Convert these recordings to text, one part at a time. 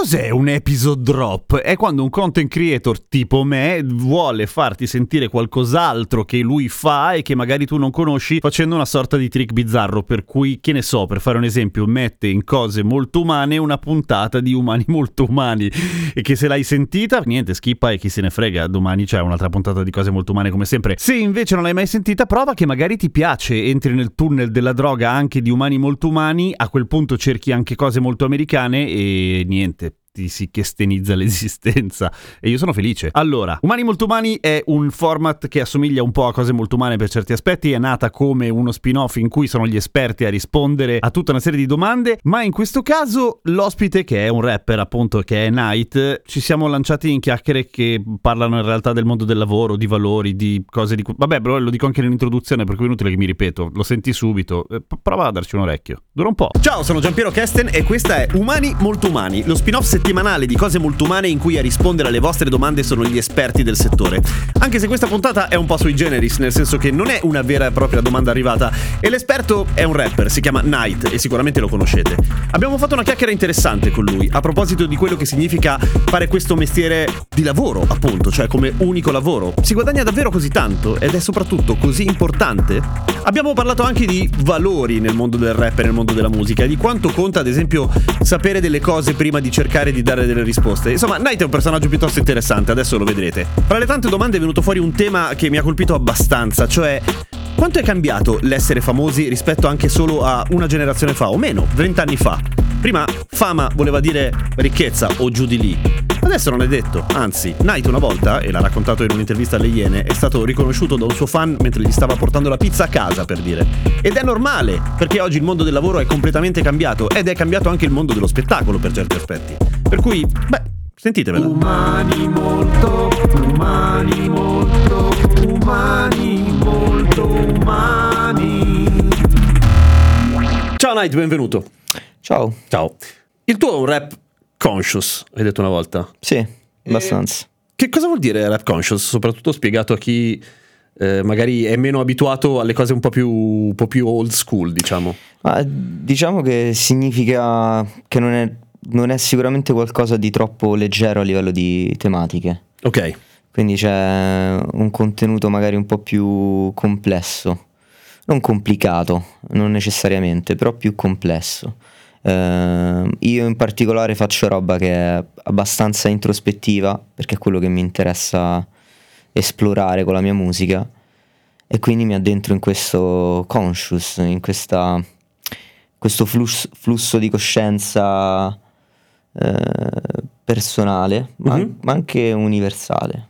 cos'è un episode drop? È quando un content creator tipo me vuole farti sentire qualcos'altro che lui fa e che magari tu non conosci facendo una sorta di trick bizzarro per cui, che ne so, per fare un esempio, mette in cose molto umane una puntata di umani molto umani e che se l'hai sentita, niente, skippa e chi se ne frega, domani c'è un'altra puntata di cose molto umane come sempre. Se invece non l'hai mai sentita, prova che magari ti piace entri nel tunnel della droga anche di umani molto umani, a quel punto cerchi anche cose molto americane e niente, ti si chestenizza l'esistenza e io sono felice. Allora, Umani Molto Umani è un format che assomiglia un po' a cose molto umane per certi aspetti, è nata come uno spin-off in cui sono gli esperti a rispondere a tutta una serie di domande, ma in questo caso l'ospite che è un rapper appunto che è Night, ci siamo lanciati in chiacchiere che parlano in realtà del mondo del lavoro, di valori, di cose di... Vabbè, però lo dico anche nell'introduzione perché è inutile che mi ripeto, lo senti subito, eh, prova a darci un orecchio, dura un po'. Ciao, sono Giampiero Kesten e questa è Umani Molto Umani, lo spin-off settimanale di cose molto umane in cui a rispondere alle vostre domande sono gli esperti del settore. Anche se questa puntata è un po' sui generis, nel senso che non è una vera e propria domanda arrivata e l'esperto è un rapper, si chiama Night e sicuramente lo conoscete. Abbiamo fatto una chiacchiera interessante con lui a proposito di quello che significa fare questo mestiere di lavoro, appunto, cioè come unico lavoro. Si guadagna davvero così tanto ed è soprattutto così importante? Abbiamo parlato anche di valori nel mondo del rap e nel mondo della musica di quanto conta ad esempio sapere delle cose prima di cercare di dare delle risposte. Insomma, Knight è un personaggio piuttosto interessante, adesso lo vedrete. Fra le tante domande è venuto fuori un tema che mi ha colpito abbastanza, cioè quanto è cambiato l'essere famosi rispetto anche solo a una generazione fa, o meno, vent'anni fa? Prima fama voleva dire ricchezza o giù di lì. Adesso non è detto, anzi, Knight una volta, e l'ha raccontato in un'intervista alle Iene, è stato riconosciuto da un suo fan mentre gli stava portando la pizza a casa, per dire. Ed è normale, perché oggi il mondo del lavoro è completamente cambiato, ed è cambiato anche il mondo dello spettacolo per certi aspetti. Per cui, beh, sentitevela. Umani molto, umani molto, umani molto umani. Ciao Knight, benvenuto. Ciao. Ciao. Il tuo è un rap conscious, hai detto una volta. Sì, abbastanza. Che cosa vuol dire rap conscious? Soprattutto spiegato a chi eh, magari è meno abituato alle cose un po' più, un po' più old school, diciamo. Ma diciamo che significa che non è, non è sicuramente qualcosa di troppo leggero a livello di tematiche. Ok. Quindi c'è un contenuto magari un po' più complesso. Non complicato, non necessariamente, però più complesso. Eh, io in particolare faccio roba che è abbastanza introspettiva, perché è quello che mi interessa esplorare con la mia musica. E quindi mi addentro in questo conscious, in questa, questo flusso, flusso di coscienza eh, personale, ma, Mhm. ma anche universale.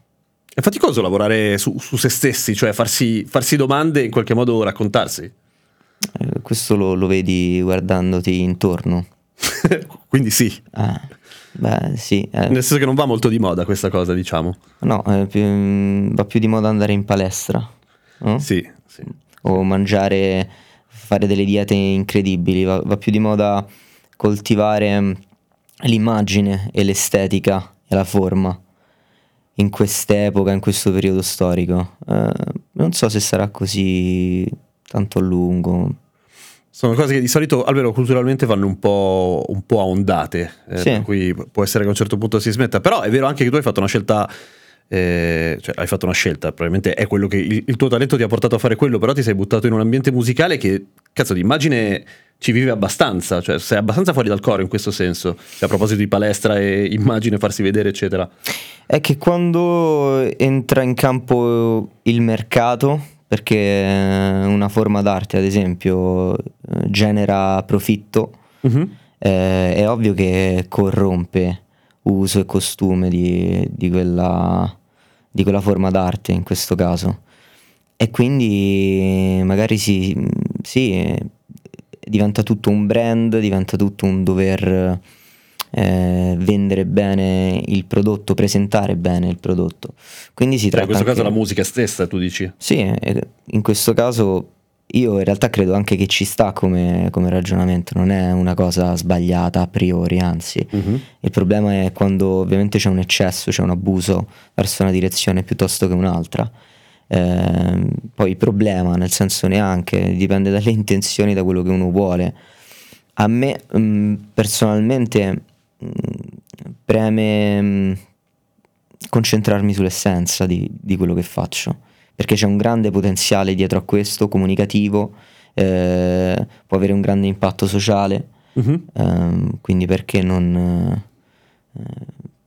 È faticoso lavorare su, su se stessi, cioè farsi, farsi domande e in qualche modo raccontarsi. Eh, questo lo, lo vedi guardandoti intorno. Quindi sì, Ah, beh, sì. eh, nel senso che non va molto di moda questa cosa, diciamo. no, è più- mm, va più di moda andare in palestra. no? Sì, sì. o mangiare, fare delle diete incredibili, va, va più di moda coltivare mm, l'immagine e l'estetica e la forma in quest'epoca, in questo periodo storico. Eh, non so se sarà così tanto a lungo. Sono cose che di solito, almeno culturalmente, vanno un po', un po' a ondate, eh, Sì. per cui può essere che a un certo punto si smetta. Però è vero anche che tu hai fatto una scelta, eh, cioè hai fatto una scelta, probabilmente è quello che il, il tuo talento ti ha portato a fare quello, però ti sei buttato in un ambiente musicale che, cazzo, di immagine ci vive abbastanza, cioè sei abbastanza fuori dal coro in questo senso, Cioè, a proposito di palestra e immagine, farsi vedere, eccetera. È che quando entra in campo il mercato, perché una forma d'arte, ad esempio, eh, genera profitto, Mhm. eh, è ovvio che corrompe uso e costume di, di quella, di quella forma d'arte in questo caso. E quindi magari si, sì, diventa tutto un brand, diventa tutto un dover eh, vendere bene il prodotto, presentare bene il prodotto. Quindi si Cioè, tratta in questo caso anche- la musica stessa, tu dici? Sì, eh, in questo caso io in realtà credo anche che ci sta come, come ragionamento, non è una cosa sbagliata a priori, anzi. Il problema è quando ovviamente c'è un eccesso, c'è un abuso verso una direzione piuttosto che un'altra. Ehm, poi il problema, nel senso neanche, dipende dalle intenzioni, da quello che uno vuole. A me mh, personalmente mh, preme mh, concentrarmi sull'essenza di, di quello che faccio, perché c'è un grande potenziale dietro a questo, comunicativo, eh, può avere un grande impatto sociale, Mhm. ehm, quindi perché non, eh,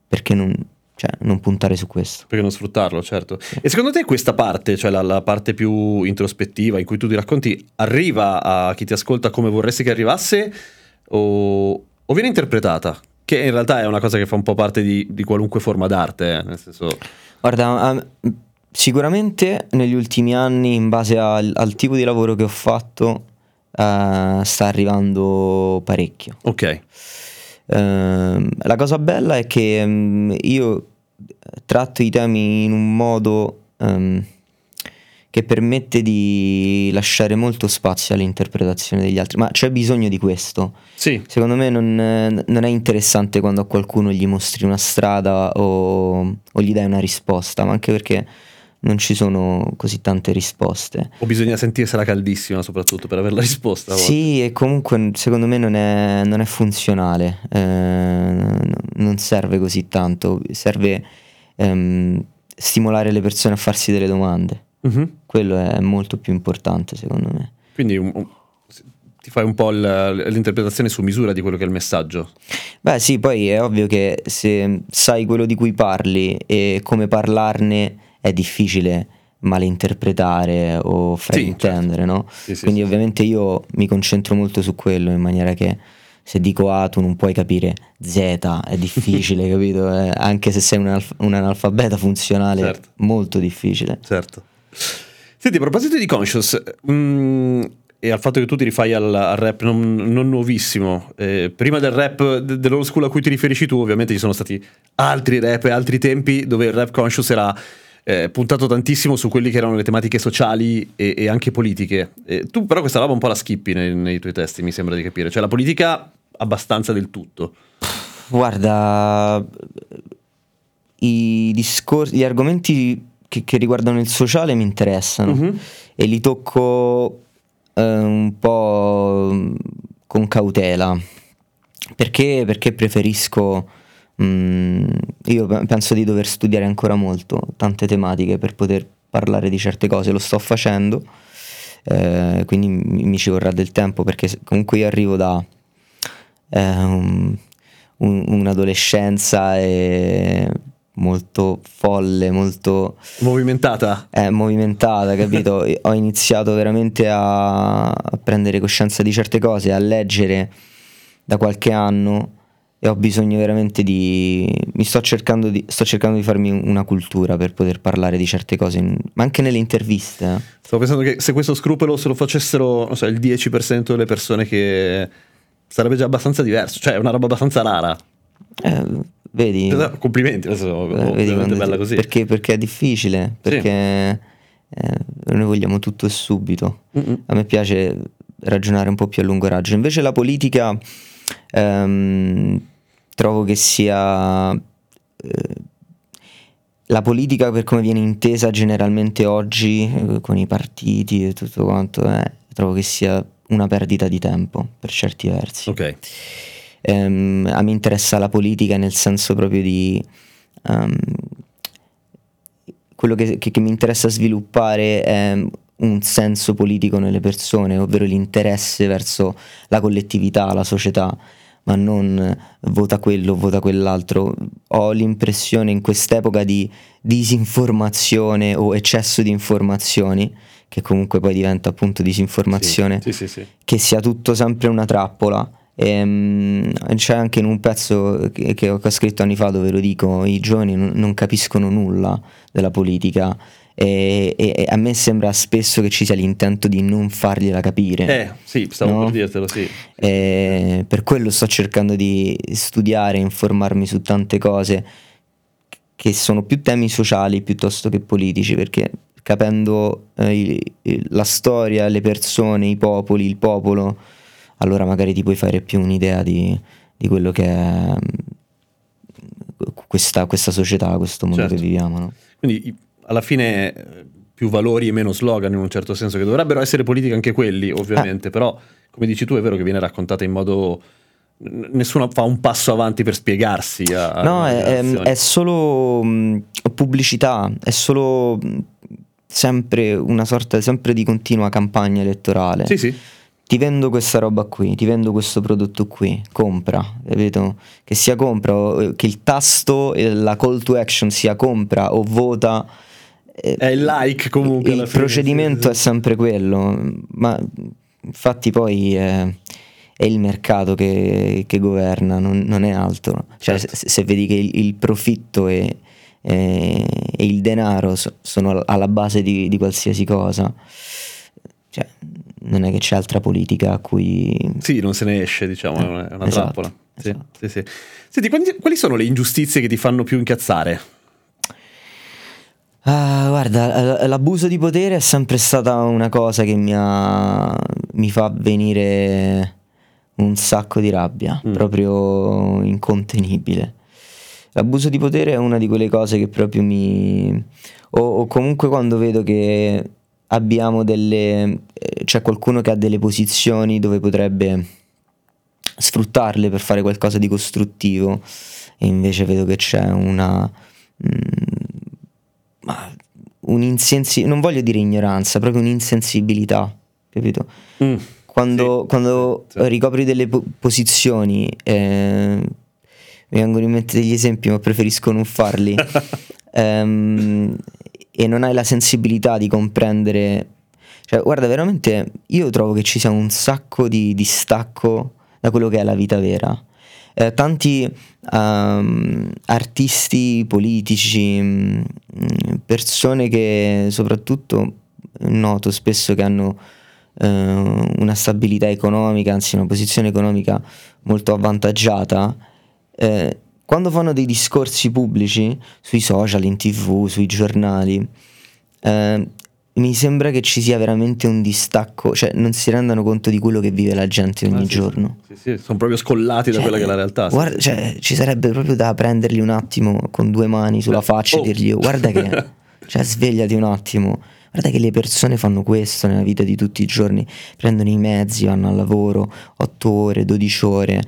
perché non, cioè, non puntare su questo? Perché non sfruttarlo, certo. E secondo te questa parte, cioè la, la parte più introspettiva in cui tu ti racconti, arriva a chi ti ascolta come vorresti che arrivasse o, o viene interpretata? Che in realtà è una cosa che fa un po' parte di, di qualunque forma d'arte, eh, nel senso... Guarda, sicuramente negli ultimi anni, in base al, al tipo di lavoro che ho fatto, eh, sta arrivando parecchio. Ok, Ehm, la cosa bella è che mm, io tratto i temi in un modo ehm, che permette di lasciare molto spazio all'interpretazione degli altri, ma c'è bisogno di questo. sì, Secondo me non, non è interessante quando a qualcuno gli mostri una strada o, o gli dai una risposta, ma anche perché non ci sono così tante risposte. o bisogna sentirsela caldissima soprattutto per avere la risposta. Sì, e comunque secondo me non è, non è funzionale, eh, non serve così tanto, serve ehm, stimolare le persone a farsi delle domande. Mhm. Quello è molto più importante secondo me. Quindi un- un- ti fai un po' l'interpretazione su misura di quello che è il messaggio. Beh sì, poi è ovvio che se sai quello di cui parli e come parlarne è difficile malinterpretare o fraintendere, no? certo. Sì, sì, Quindi sì, ovviamente io mi concentro molto su quello in maniera che se dico A tu non puoi capire Z, è difficile, capito? Eh, anche se sei un, alf- un analfabeta funzionale, Certo. molto difficile. Certo. Senti, a proposito di Conscious, mm, e al fatto che tu ti rifai al, al rap non, non nuovissimo, eh, prima del rap de- dell'old school a cui ti riferisci tu, ovviamente ci sono stati altri rap e altri tempi dove il rap conscious era eh, puntato tantissimo su quelli che erano le tematiche sociali e, e anche politiche. Eh, tu però questa roba un po' la schippi nei, nei tuoi testi, mi sembra di capire, cioè la politica abbastanza del tutto. Guarda, i discorsi, gli argomenti che, che riguardano il sociale mi interessano Mhm. e li tocco eh, un po' con cautela. Perché? Perché preferisco. Mm, io pe- penso di dover studiare ancora molto tante tematiche per poter parlare di certe cose, lo sto facendo, eh, quindi mi, mi ci vorrà del tempo perché comunque io arrivo da eh, un- un- un'adolescenza molto folle, molto Movimentata? eh, movimentata, capito? Ho iniziato veramente a, a prendere coscienza di certe cose, a leggere da qualche anno e ho bisogno veramente di... mi sto cercando di, sto cercando di farmi una cultura per poter parlare di certe cose, in- ma anche nelle interviste. eh. Stavo pensando che se questo scrupolo se lo facessero, non so, il 10% delle persone che sarebbe già abbastanza diverso, cioè è una roba abbastanza rara. Eh, vedi? Esatto, Complimenti, adesso Eh, vedi quando- bella così. Perché, perché è difficile, perché eh, noi vogliamo tutto e subito. Mm-mm. A me piace ragionare un po' più a lungo raggio. Invece la politica ehm, trovo che sia... eh, la politica per come viene intesa generalmente oggi eh, con i partiti e tutto quanto eh, trovo che sia una perdita di tempo per certi versi. Ok, Ehm, a me interessa la politica nel senso proprio di ehm, quello che, che- che mi interessa sviluppare è un senso politico nelle persone, ovvero l'interesse verso la collettività, la società, ma non eh, vota quello, vota quell'altro. Ho l'impressione in quest'epoca di disinformazione o eccesso di informazioni, che comunque poi diventa appunto disinformazione, Sì, sì, sì. che sia tutto sempre una trappola. Ehm, c'è anche in un pezzo che, che ho scritto anni fa dove lo dico, i giovani non, non capiscono nulla della politica e, e- a me sembra spesso che ci sia l'intento di non fargliela capire. Eh, sì, stavo No? per dirtelo, sì. E per quello sto cercando di studiare, informarmi su tante cose che sono più temi sociali piuttosto che politici, perché capendo eh, la storia, le persone, i popoli, il popolo, allora magari ti puoi fare più un'idea di, di quello che è mm, questa, questa società, questo mondo Certo. che viviamo. no? Quindi alla fine eh, più valori e meno slogan in un certo senso, che dovrebbero essere politiche anche quelli, ovviamente, però come dici tu è vero che viene raccontata in modo... Nessuno fa un passo avanti per spiegarsi a, a No, alle è, è- solo mh, pubblicità, è solo mh, sempre una sorta sempre di continua campagna elettorale. Sì, sì. Ti vendo questa roba qui, ti vendo questo prodotto qui, compra, capito? Che sia compra, eh, che il tasto, eh, la call to action sia compra o vota. Eh, È il like comunque. il procedimento è sempre quello, ma infatti poi è, è il mercato che, che governa, non, non è altro. Cioè, Certo. se, se vedi che il, il profitto e, e- e il denaro so- sono al- alla base di, di qualsiasi cosa, cioè, non è che c'è altra politica a cui... Sì, non se ne esce, diciamo, è una, è una Esatto, trappola. Sì, esatto. sì, sì. Senti, quali, quali sono le ingiustizie che ti fanno più incazzare? Ah, guarda, l'abuso di potere è sempre stata una cosa che mi, ha- mi fa venire un sacco di rabbia, Mm. proprio incontenibile. L'abuso di potere è una di quelle cose che proprio mi... O, o comunque quando vedo che abbiamo delle... eh, c'è qualcuno che ha delle posizioni dove potrebbe sfruttarle per fare qualcosa di costruttivo e invece vedo che c'è una... mm, ma un'insensi- non voglio dire ignoranza, proprio un'insensibilità, capito? Mm. Quando, Sì, quando sì. ricopri delle po- posizioni, eh, mi vengono in mente degli esempi, ma preferisco non farli, ehm, e non hai la sensibilità di comprendere, cioè, guarda, veramente io trovo che ci sia un sacco di distacco da quello che è la vita vera. Eh, tanti ehm, artisti politici, mh, persone che soprattutto noto spesso che hanno eh, una stabilità economica, anzi una posizione economica molto avvantaggiata, eh, quando fanno dei discorsi pubblici sui social, in tv, sui giornali, eh, mi sembra che ci sia veramente un distacco, cioè non si rendano conto di quello che vive la gente ogni Ah, sì, giorno. Sì, sì, sono proprio scollati da Cioè, quella che è la realtà. guarda- cioè, ci sarebbe proprio da prenderli un attimo con due mani sulla Beh, faccia oh. e dirgli: "Oh, Guarda che, cioè, svegliati un attimo. Guarda che le persone fanno questo nella vita di tutti i giorni. Prendono i mezzi, vanno al lavoro 8 ore, 12 ore.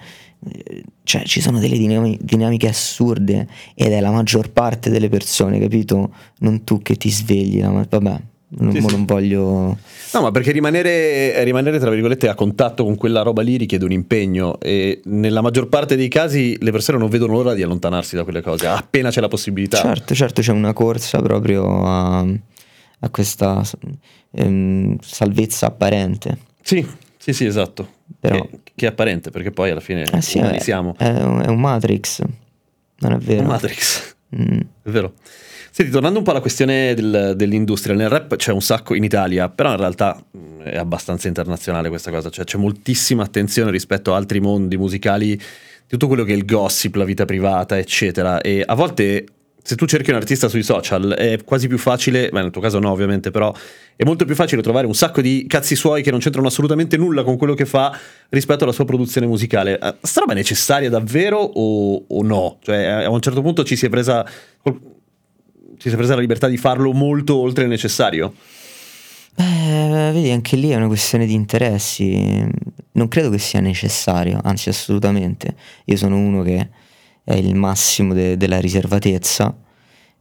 Eh, Cioè, ci sono delle dinami- dinamiche assurde ed è la maggior parte delle persone, capito? Non tu che ti svegli. ma- vabbè, non, Sì, mo sì. non voglio. No, ma perché rimanere, rimanere, tra virgolette, a contatto con quella roba lì richiede un impegno e nella maggior parte dei casi le persone non vedono l'ora di allontanarsi da quelle cose, appena c'è la possibilità. Certo, certo, c'è una corsa proprio a, a questa ehm, salvezza apparente. Sì, sì, sì, esatto. Però- Che, che è apparente, perché poi alla fine Eh sì, è, siamo. è un, è un Matrix, non è vero? Matrix. Mm. È vero. Senti, tornando un po' alla questione del- dell'industria, nel rap c'è un sacco in Italia, però in realtà mh, è abbastanza internazionale questa cosa, cioè c'è moltissima attenzione rispetto a altri mondi musicali, tutto quello che è il gossip, la vita privata, eccetera, e a volte se tu cerchi un artista sui social è quasi più facile, beh nel tuo caso no ovviamente, però è molto più facile trovare un sacco di cazzi suoi che non c'entrano assolutamente nulla con quello che fa rispetto alla sua produzione musicale. Eh, Sta roba è necessaria davvero o, o no? Cioè a un certo punto ci si è presa ci si è presa la libertà di farlo molto oltre il necessario. Beh, vedi, anche lì è una questione di interessi. Non credo che sia necessario, anzi assolutamente. Io sono uno che è il massimo de- della riservatezza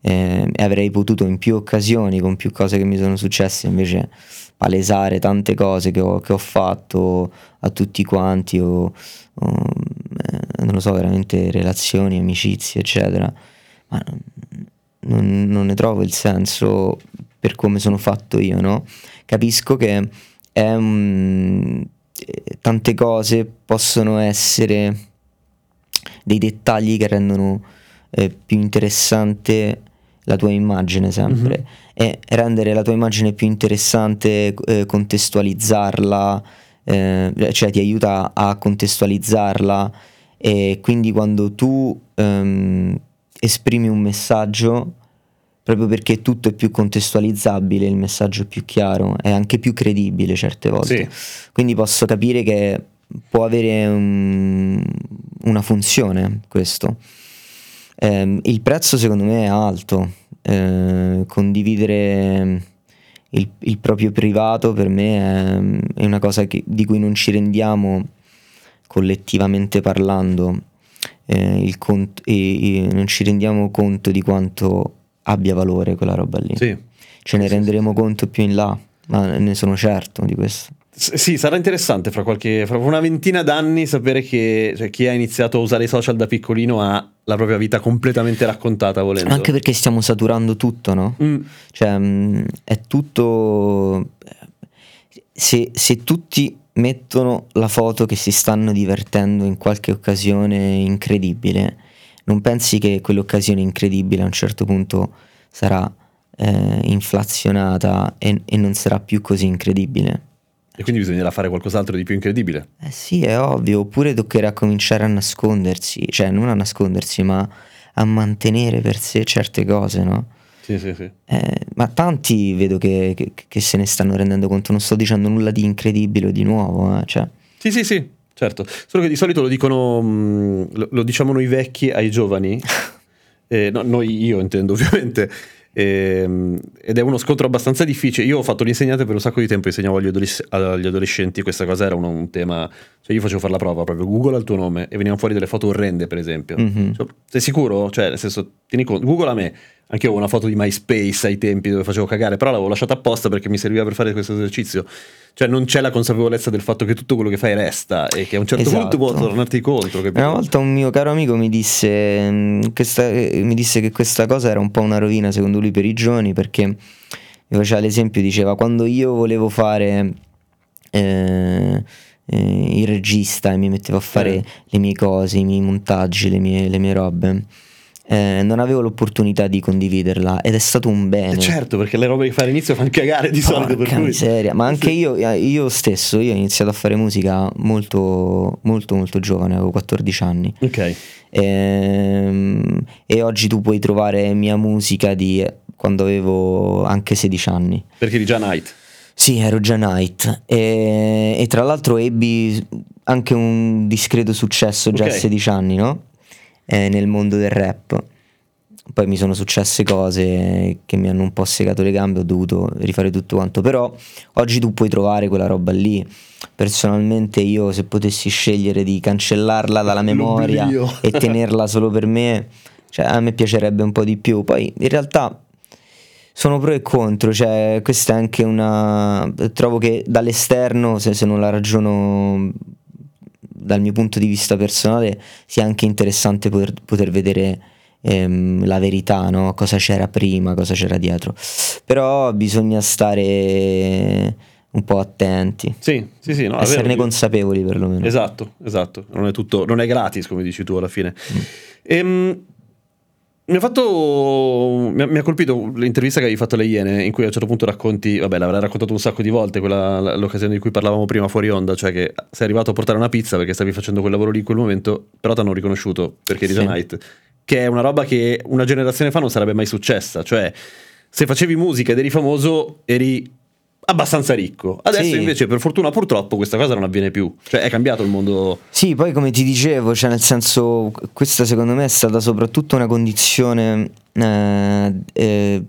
eh, e avrei potuto in più occasioni, con più cose che mi sono successe, invece palesare tante cose che ho, che ho fatto a tutti quanti o, o, eh, non lo so, veramente relazioni, amicizie, eccetera. Ma non, non ne trovo il senso per come sono fatto io, no? Capisco che è eh, tante cose possono essere dei dettagli che rendono eh, più interessante la tua immagine sempre e rendere la tua immagine più interessante, eh, contestualizzarla, eh, cioè ti aiuta a contestualizzarla e quindi quando tu ehm, esprimi un messaggio, proprio perché tutto è più contestualizzabile, il messaggio è più chiaro, è anche più credibile certe volte. Sì. Quindi posso capire che può avere un- una funzione questo. Ehm, il prezzo secondo me è alto, Eh, condividere il, il proprio privato per me è, è una cosa che- di cui non ci rendiamo collettivamente parlando, eh, il cont- e- e non ci rendiamo conto di quanto abbia valore quella roba lì. Sì. Ce ne renderemo conto più in là, ma ne sono certo di questo. Sì, sarà interessante fra, qualche, fra una ventina d'anni sapere che cioè, chi ha iniziato a usare i social da piccolino ha la propria vita completamente raccontata volendo. Anche perché stiamo saturando tutto, no? Mm, Cioè, mh, è tutto. Se, se tutti mettono la foto che si stanno divertendo in qualche occasione incredibile, non pensi che quell'occasione incredibile a un certo punto sarà eh, inflazionata e, e non sarà più così incredibile? E quindi bisognerà fare qualcos'altro di più incredibile. Eh sì, è ovvio, oppure toccherà cominciare a nascondersi, cioè non a nascondersi, ma a mantenere per sé certe cose, no? Sì, sì, sì. Eh, ma tanti vedo che, che- che se ne stanno rendendo conto, non sto dicendo nulla di incredibile o di nuovo, eh, cioè, Sì, sì, sì, certo. Solo che di solito lo dicono, mh, lo, lo diciamo noi vecchi ai giovani, Eh, no, noi, io intendo ovviamente, Ehm, ed è uno scontro abbastanza difficile. Io ho fatto l'insegnante per un sacco di tempo, insegnavo agli, adoles- agli adolescenti, questa cosa era un, un tema, cioè io facevo fare la prova proprio, Google il tuo nome e venivano fuori delle foto orrende per esempio. Mhm. Cioè, sei sicuro? Cioè, nel senso, tieni conto, Google a me, anche io avevo una foto di MySpace ai tempi dove facevo cagare, però l'avevo lasciata apposta perché mi serviva per fare questo esercizio. Cioè, non c'è la consapevolezza del fatto che tutto quello che fai resta e che a un certo punto può Esatto. tornarti contro. capito? Una volta un mio caro amico mi disse, mh, questa- eh, mi disse che questa cosa era un po' una rovina secondo lui per i giovani perché mi faceva l'esempio, diceva quando io volevo fare eh, eh, il regista e mi mettevo a fare Eh. le mie cose, i miei montaggi, le mie, le mie robe, eh, non avevo l'opportunità di condividerla ed è stato un bene. Eh, certo, perché le robe che fai all'inizio fanno cagare di solito per Porca miseria, ma anche Sì. io, eh, io stesso, io ho iniziato a fare musica molto, molto, molto giovane, avevo 14 anni. Ok. Ehm, e oggi tu puoi trovare mia musica di quando avevo anche 16 anni. Perché di già Night. Sì, ero già Night e, e tra l'altro ebbi anche un discreto successo già Ok. a 16 anni, no? Eh, nel mondo del rap. Poi mi sono successe cose che mi hanno un po' segato le gambe, ho dovuto rifare tutto quanto. Però oggi tu puoi trovare quella roba lì. Personalmente io se potessi scegliere di cancellarla dalla memoria L'oblio. e tenerla solo per me, cioè a me piacerebbe un po' di più. Poi in realtà sono pro e contro, cioè questa è anche una... trovo che dall'esterno, se, se non la ragiono dal mio punto di vista personale, sia anche interessante poter, poter vedere ehm, la verità, no? cosa c'era prima, cosa c'era dietro. Però bisogna stare un po' attenti, Sì, sì, sì. No, esserne vero. consapevoli perlomeno. Esatto, esatto. Non è tutto, non è gratis, come dici tu alla fine. Mm. Ehm, mi ha fatto. Mi ha, mi ha colpito l'intervista che avevi fatto alle Iene, in cui a un certo punto racconti. Vabbè, l'avrai raccontato un sacco di volte, quella, l'occasione di cui parlavamo prima fuori onda, cioè che sei arrivato a portare una pizza perché stavi facendo quel lavoro lì in quel momento, però ti hanno riconosciuto perché eri Sì. Night. Che è una roba che una generazione fa non sarebbe mai successa. Cioè, se facevi musica ed eri famoso, eri abbastanza ricco. Adesso Sì. invece, per fortuna, purtroppo, questa cosa non avviene più. Cioè, è cambiato il mondo. Sì, poi come ti dicevo, cioè nel senso, questa secondo me è stata soprattutto una condizione eh, eh,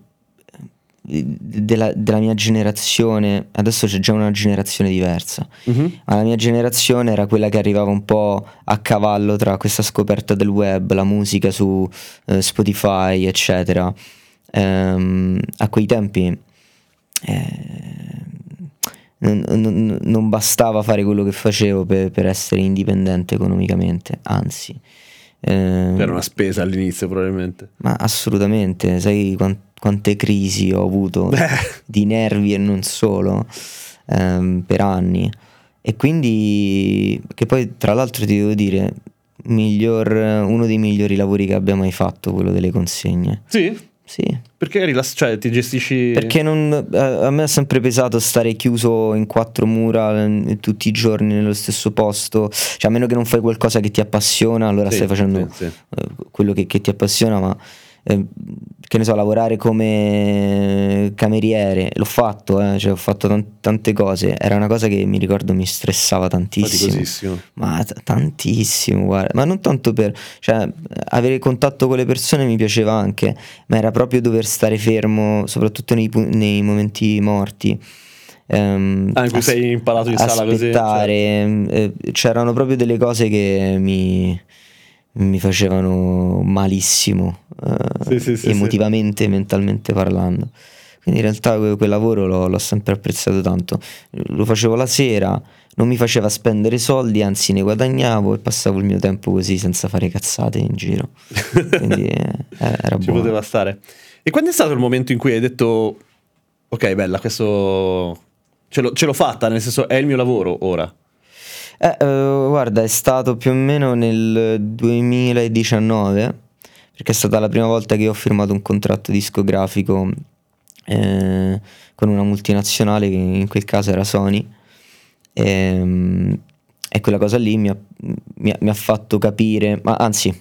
della, della mia generazione, adesso c'è già una generazione diversa, Mhm. ma la mia generazione era quella che arrivava un po' a cavallo tra questa scoperta del web, la musica su eh, Spotify, eccetera. Ehm, a quei tempi eh, non, non- non bastava fare quello che facevo per, per essere indipendente economicamente, anzi. ehm, Era una spesa all'inizio, probabilmente. ma assolutamente, sai quan- quante crisi ho avuto di nervi e non solo ehm, per anni. E quindi, che poi tra l'altro ti devo dire, miglior, uno dei migliori lavori che abbia mai fatto, quello delle consegne. Sì? Sì. Perché rilass- cioè, ti gestisci... Perché non- a me è sempre pesato stare chiuso in quattro mura eh, tutti i giorni nello stesso posto. Cioè, a meno che non fai qualcosa che ti appassiona, allora Sì, stai facendo sì, sì. eh, quello che, che ti appassiona, ma eh, che ne so, lavorare come cameriere, l'ho fatto, eh, cioè, ho fatto tan- tante cose. Era una cosa che mi ricordo mi stressava tantissimo. Ma t- tantissimo, guarda, ma non tanto per, cioè, avere contatto con le persone mi piaceva anche, ma era proprio dover stare fermo, soprattutto nei, pu- nei momenti morti. Ehm, Ah, in cui as- sei impalato in sala così, aspettare, ehm, eh, c'erano proprio delle cose che mi, mi facevano malissimo, eh, sì, sì, emotivamente e mentalmente parlando. Quindi in realtà que- quel lavoro l'ho, l'ho sempre apprezzato tanto. Lo facevo la sera, non mi faceva spendere soldi, anzi ne guadagnavo e passavo il mio tempo così senza fare cazzate in giro. Quindi eh, era Ci buono. poteva stare. E quando è stato il momento in cui hai detto, ok, bella, questo ce l'ho, ce l'ho fatta, nel senso è il mio lavoro ora. Eh, eh, guarda, è stato più o meno nel 2019, perché è stata la prima volta che ho firmato un contratto discografico eh, con una multinazionale, che in quel caso era Sony. Ehm, E, quella cosa lì mi ha, mi ha- mi ha fatto capire, ma anzi,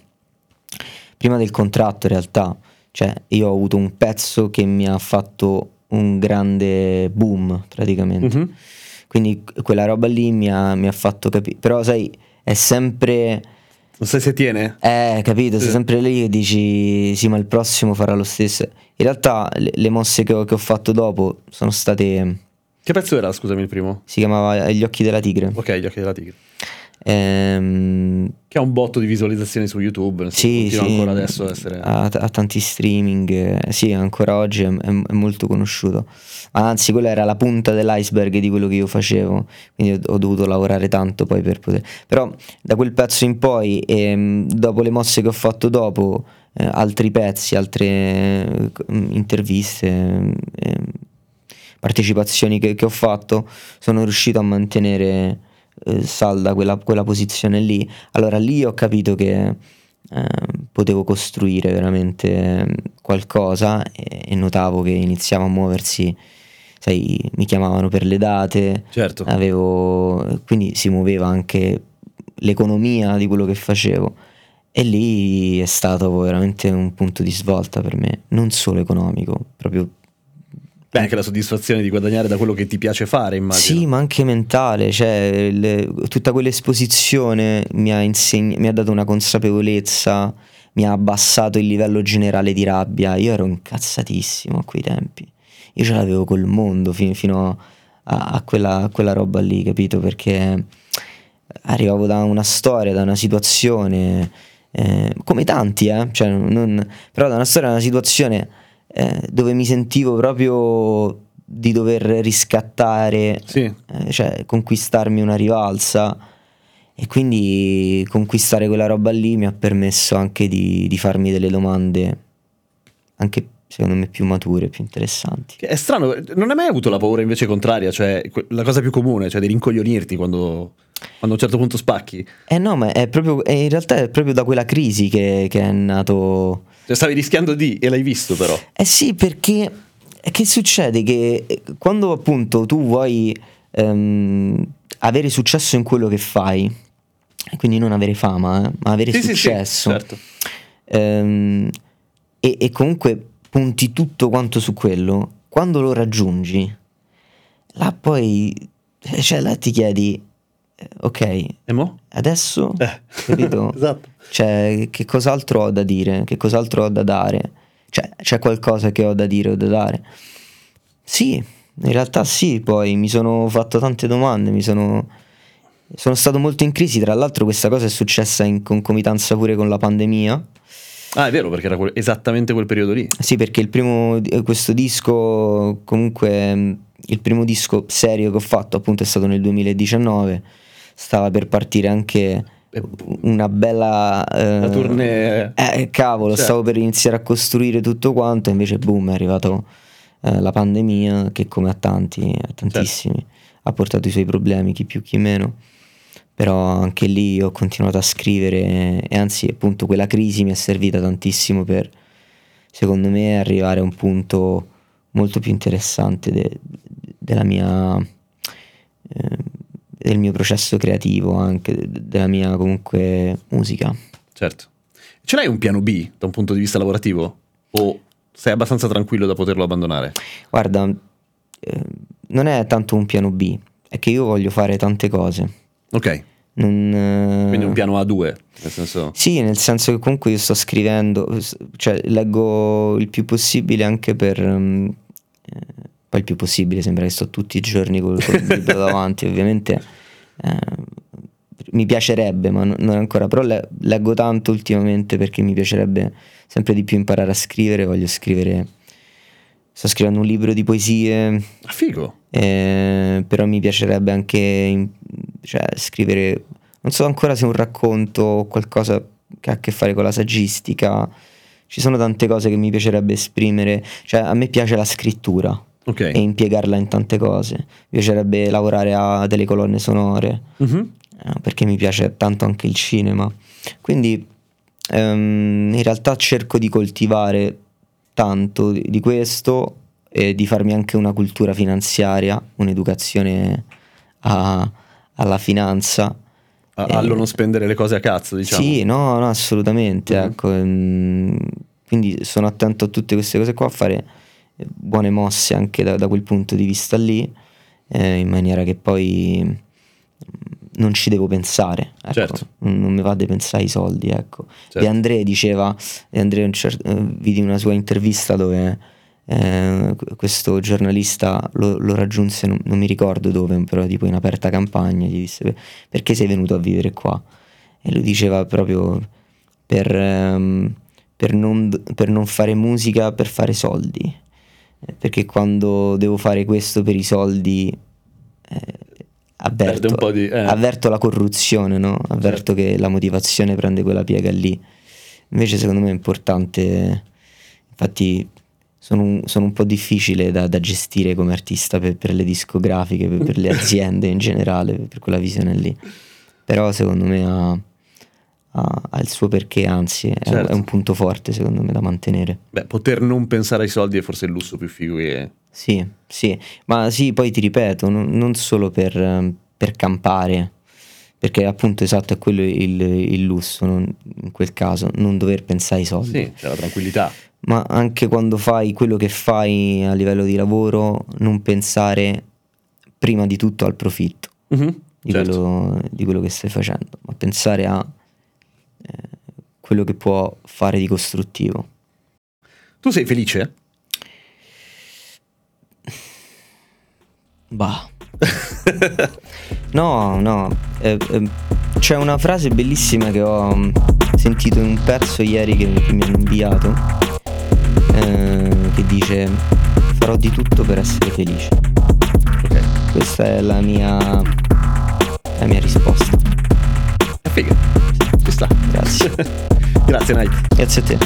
prima del contratto in realtà, cioè io ho avuto un pezzo che mi ha fatto un grande boom praticamente. Mhm. Quindi quella roba lì mi ha, mi ha fatto capire. Però sai, è sempre... Non sai se tiene? Eh, capito, sei Sì. sempre lì che dici sì, ma il prossimo farà lo stesso. In realtà le, le mosse che ho, che ho fatto dopo sono state... Che pezzo era, scusami, il primo? Si chiamava Gli occhi della tigre. Ok, Gli occhi della tigre. Ehm, Che ha un botto di visualizzazioni su YouTube, sì, continua sì, ancora adesso ad essere... ha, ha tanti streaming, eh, sì, ancora oggi è, è- è molto conosciuto. Anzi, quella era la punta dell'iceberg di quello che io facevo, quindi ho, ho dovuto lavorare tanto poi per poter... Però da quel pezzo in poi, ehm, dopo le mosse che ho fatto dopo, eh, altri pezzi, altre eh, interviste, ehm, partecipazioni che, che ho fatto, sono riuscito a mantenere eh, salda quella, quella posizione lì. Allora lì ho capito che eh, potevo costruire veramente qualcosa e, e notavo che iniziava a muoversi, sai, mi chiamavano per le date, Certo. avevo, quindi si muoveva anche l'economia di quello che facevo. E lì è stato veramente un punto di svolta per me, non solo economico, proprio Beh, anche la soddisfazione di guadagnare da quello che ti piace fare, immagino. sì, ma anche mentale, cioè le- tutta quell'esposizione mi ha, insegn- mi ha dato una consapevolezza, mi ha abbassato il livello generale di rabbia. Io ero incazzatissimo a quei tempi. Io ce l'avevo col mondo fi- fino a, a quella, a quella roba lì, capito? Perché arrivavo da una storia, da una situazione, eh, come tanti, eh? Cioè, non- però da una storia, da una situazione eh, dove mi sentivo proprio di dover riscattare, Sì. eh, cioè conquistarmi una rivalsa e quindi conquistare quella roba lì mi ha permesso anche di, di farmi delle domande anche secondo me più mature, più interessanti. È strano, non hai mai avuto la paura invece contraria, cioè la cosa più comune, cioè di rincoglionirti quando, quando a un certo punto spacchi? Eh no, ma è proprio, è in realtà è proprio da quella crisi che, che è nato... Cioè stavi rischiando di, e l'hai visto però. Eh sì, perché che succede? Che eh, quando appunto tu vuoi ehm, avere successo in quello che fai, quindi non avere fama, eh, ma avere Sì, sì, sì, successo, certo. ehm, e, e comunque punti tutto quanto su quello, quando lo raggiungi, là poi, eh, cioè là ti chiedi, eh, ok, E mo? adesso, Eh. capito? esatto. Cioè, che cos'altro ho da dire? Che cos'altro ho da dare? Cioè, c'è qualcosa che ho da dire o da dare? Sì, in realtà sì, poi mi sono fatto tante domande, mi sono... Sono stato molto in crisi, tra l'altro questa cosa è successa in concomitanza pure con la pandemia. Ah, è vero, perché era esattamente quel periodo lì. Sì, perché il primo, eh, questo disco, comunque mh, il primo disco serio che ho fatto appunto è stato nel 2019, stava per partire anche una bella... eh, La tournée. Eh, cavolo, Certo. stavo per iniziare a costruire tutto quanto, invece boom, è arrivato eh, la pandemia che come a tanti, a tantissimi, ha portato i suoi problemi, chi più chi meno. Però anche lì ho continuato a scrivere e anzi appunto quella crisi mi è servita tantissimo per secondo me arrivare a un punto molto più interessante de- della mia, eh, del mio processo creativo, anche de- della mia comunque musica. Certo. Ce l'hai un piano B da un punto di vista lavorativo? O sei abbastanza tranquillo da poterlo abbandonare? Guarda, eh, non è tanto un piano B, è che io voglio fare tante cose. Ok, Non, eh, quindi un piano A2, nel senso... Sì, nel senso che comunque io sto scrivendo, cioè leggo il più possibile anche per... poi il più possibile, sembra che sto tutti i giorni col, col libro davanti, ovviamente eh, mi piacerebbe, ma non non ancora, però le- leggo tanto ultimamente perché mi piacerebbe sempre di più imparare a scrivere, voglio scrivere, sto scrivendo un libro di poesie, Ah, figo. eh, però mi piacerebbe anche in- cioè, scrivere, non so ancora se un racconto o qualcosa che ha a che fare con la saggistica. Ci sono tante cose che mi piacerebbe esprimere, cioè a me piace la scrittura Ok. e impiegarla in tante cose. Mi piacerebbe lavorare a delle colonne sonore, eh, perché mi piace tanto anche il cinema. Quindi ehm, in realtà cerco di coltivare tanto di, questo e di farmi anche una cultura finanziaria, un'educazione a- alla finanza. A- Eh, allo non spendere le cose a cazzo, diciamo. Sì, no, no, assolutamente. Mhm. Ecco, ehm, quindi sono attento a tutte queste cose qua, a fare buone mosse anche da, da quel punto di vista lì, eh, in maniera che poi mm, non ci devo pensare. Ecco. Certo. Non, mi va di pensare ai soldi. Ecco. Certo. De André diceva, De André un cer- eh, vidi una sua intervista dove eh, questo giornalista lo, lo raggiunse, non, non mi ricordo dove, però tipo in aperta campagna, gli disse "Per- perché sei venuto a vivere qua? E lui diceva proprio per, ehm, per non, per non fare musica, per fare soldi. Perché quando devo fare questo per i soldi eh, avverto, un po' di... eh. avverto la corruzione, no? avverto che la motivazione prende quella piega lì. Invece secondo me è importante, infatti sono un, sono un po' difficile da, da gestire come artista per, per le discografiche, per, per le aziende in generale, per quella visione lì. Però secondo me ha, ha- il suo perché, anzi è, Certo. è un punto forte secondo me da mantenere. Beh, poter non pensare ai soldi è forse il lusso più figo che... Sì, sì, ma sì, poi ti ripeto, non, non solo per, ehm, per campare, perché appunto esatto è quello il, il lusso, non- in quel caso, non dover pensare ai soldi, Sì, c'è la tranquillità. ma anche quando fai quello che fai a livello di lavoro, non pensare prima di tutto al profitto Mhm, di, certo. quello, di quello che stai facendo, ma pensare a eh, quello che può fare di costruttivo. Tu sei felice? Bah. no, no. eh, eh, c'è una frase bellissima che ho mm, sentito in un pezzo ieri che, che mi hanno inviato. eh, che dice: Farò di tutto per essere felice. Ok. Questa è la mia. La mia risposta. È figa. Sta. Grazie. Grazie, Night. Grazie a te.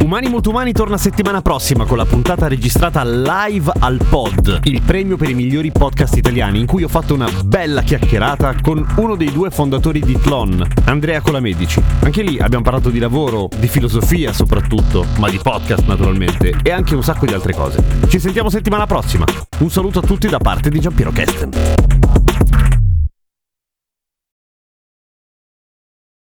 Umani Mutumani torna settimana prossima con la puntata registrata live al Pod, il premio per i migliori podcast italiani in cui ho fatto una bella chiacchierata con uno dei due fondatori di Tlon, Andrea Colamedici. Anche lì abbiamo parlato di lavoro, di filosofia soprattutto, ma di podcast naturalmente e anche un sacco di altre cose. Ci sentiamo settimana prossima. Un saluto a tutti da parte di Giampiero Kesten.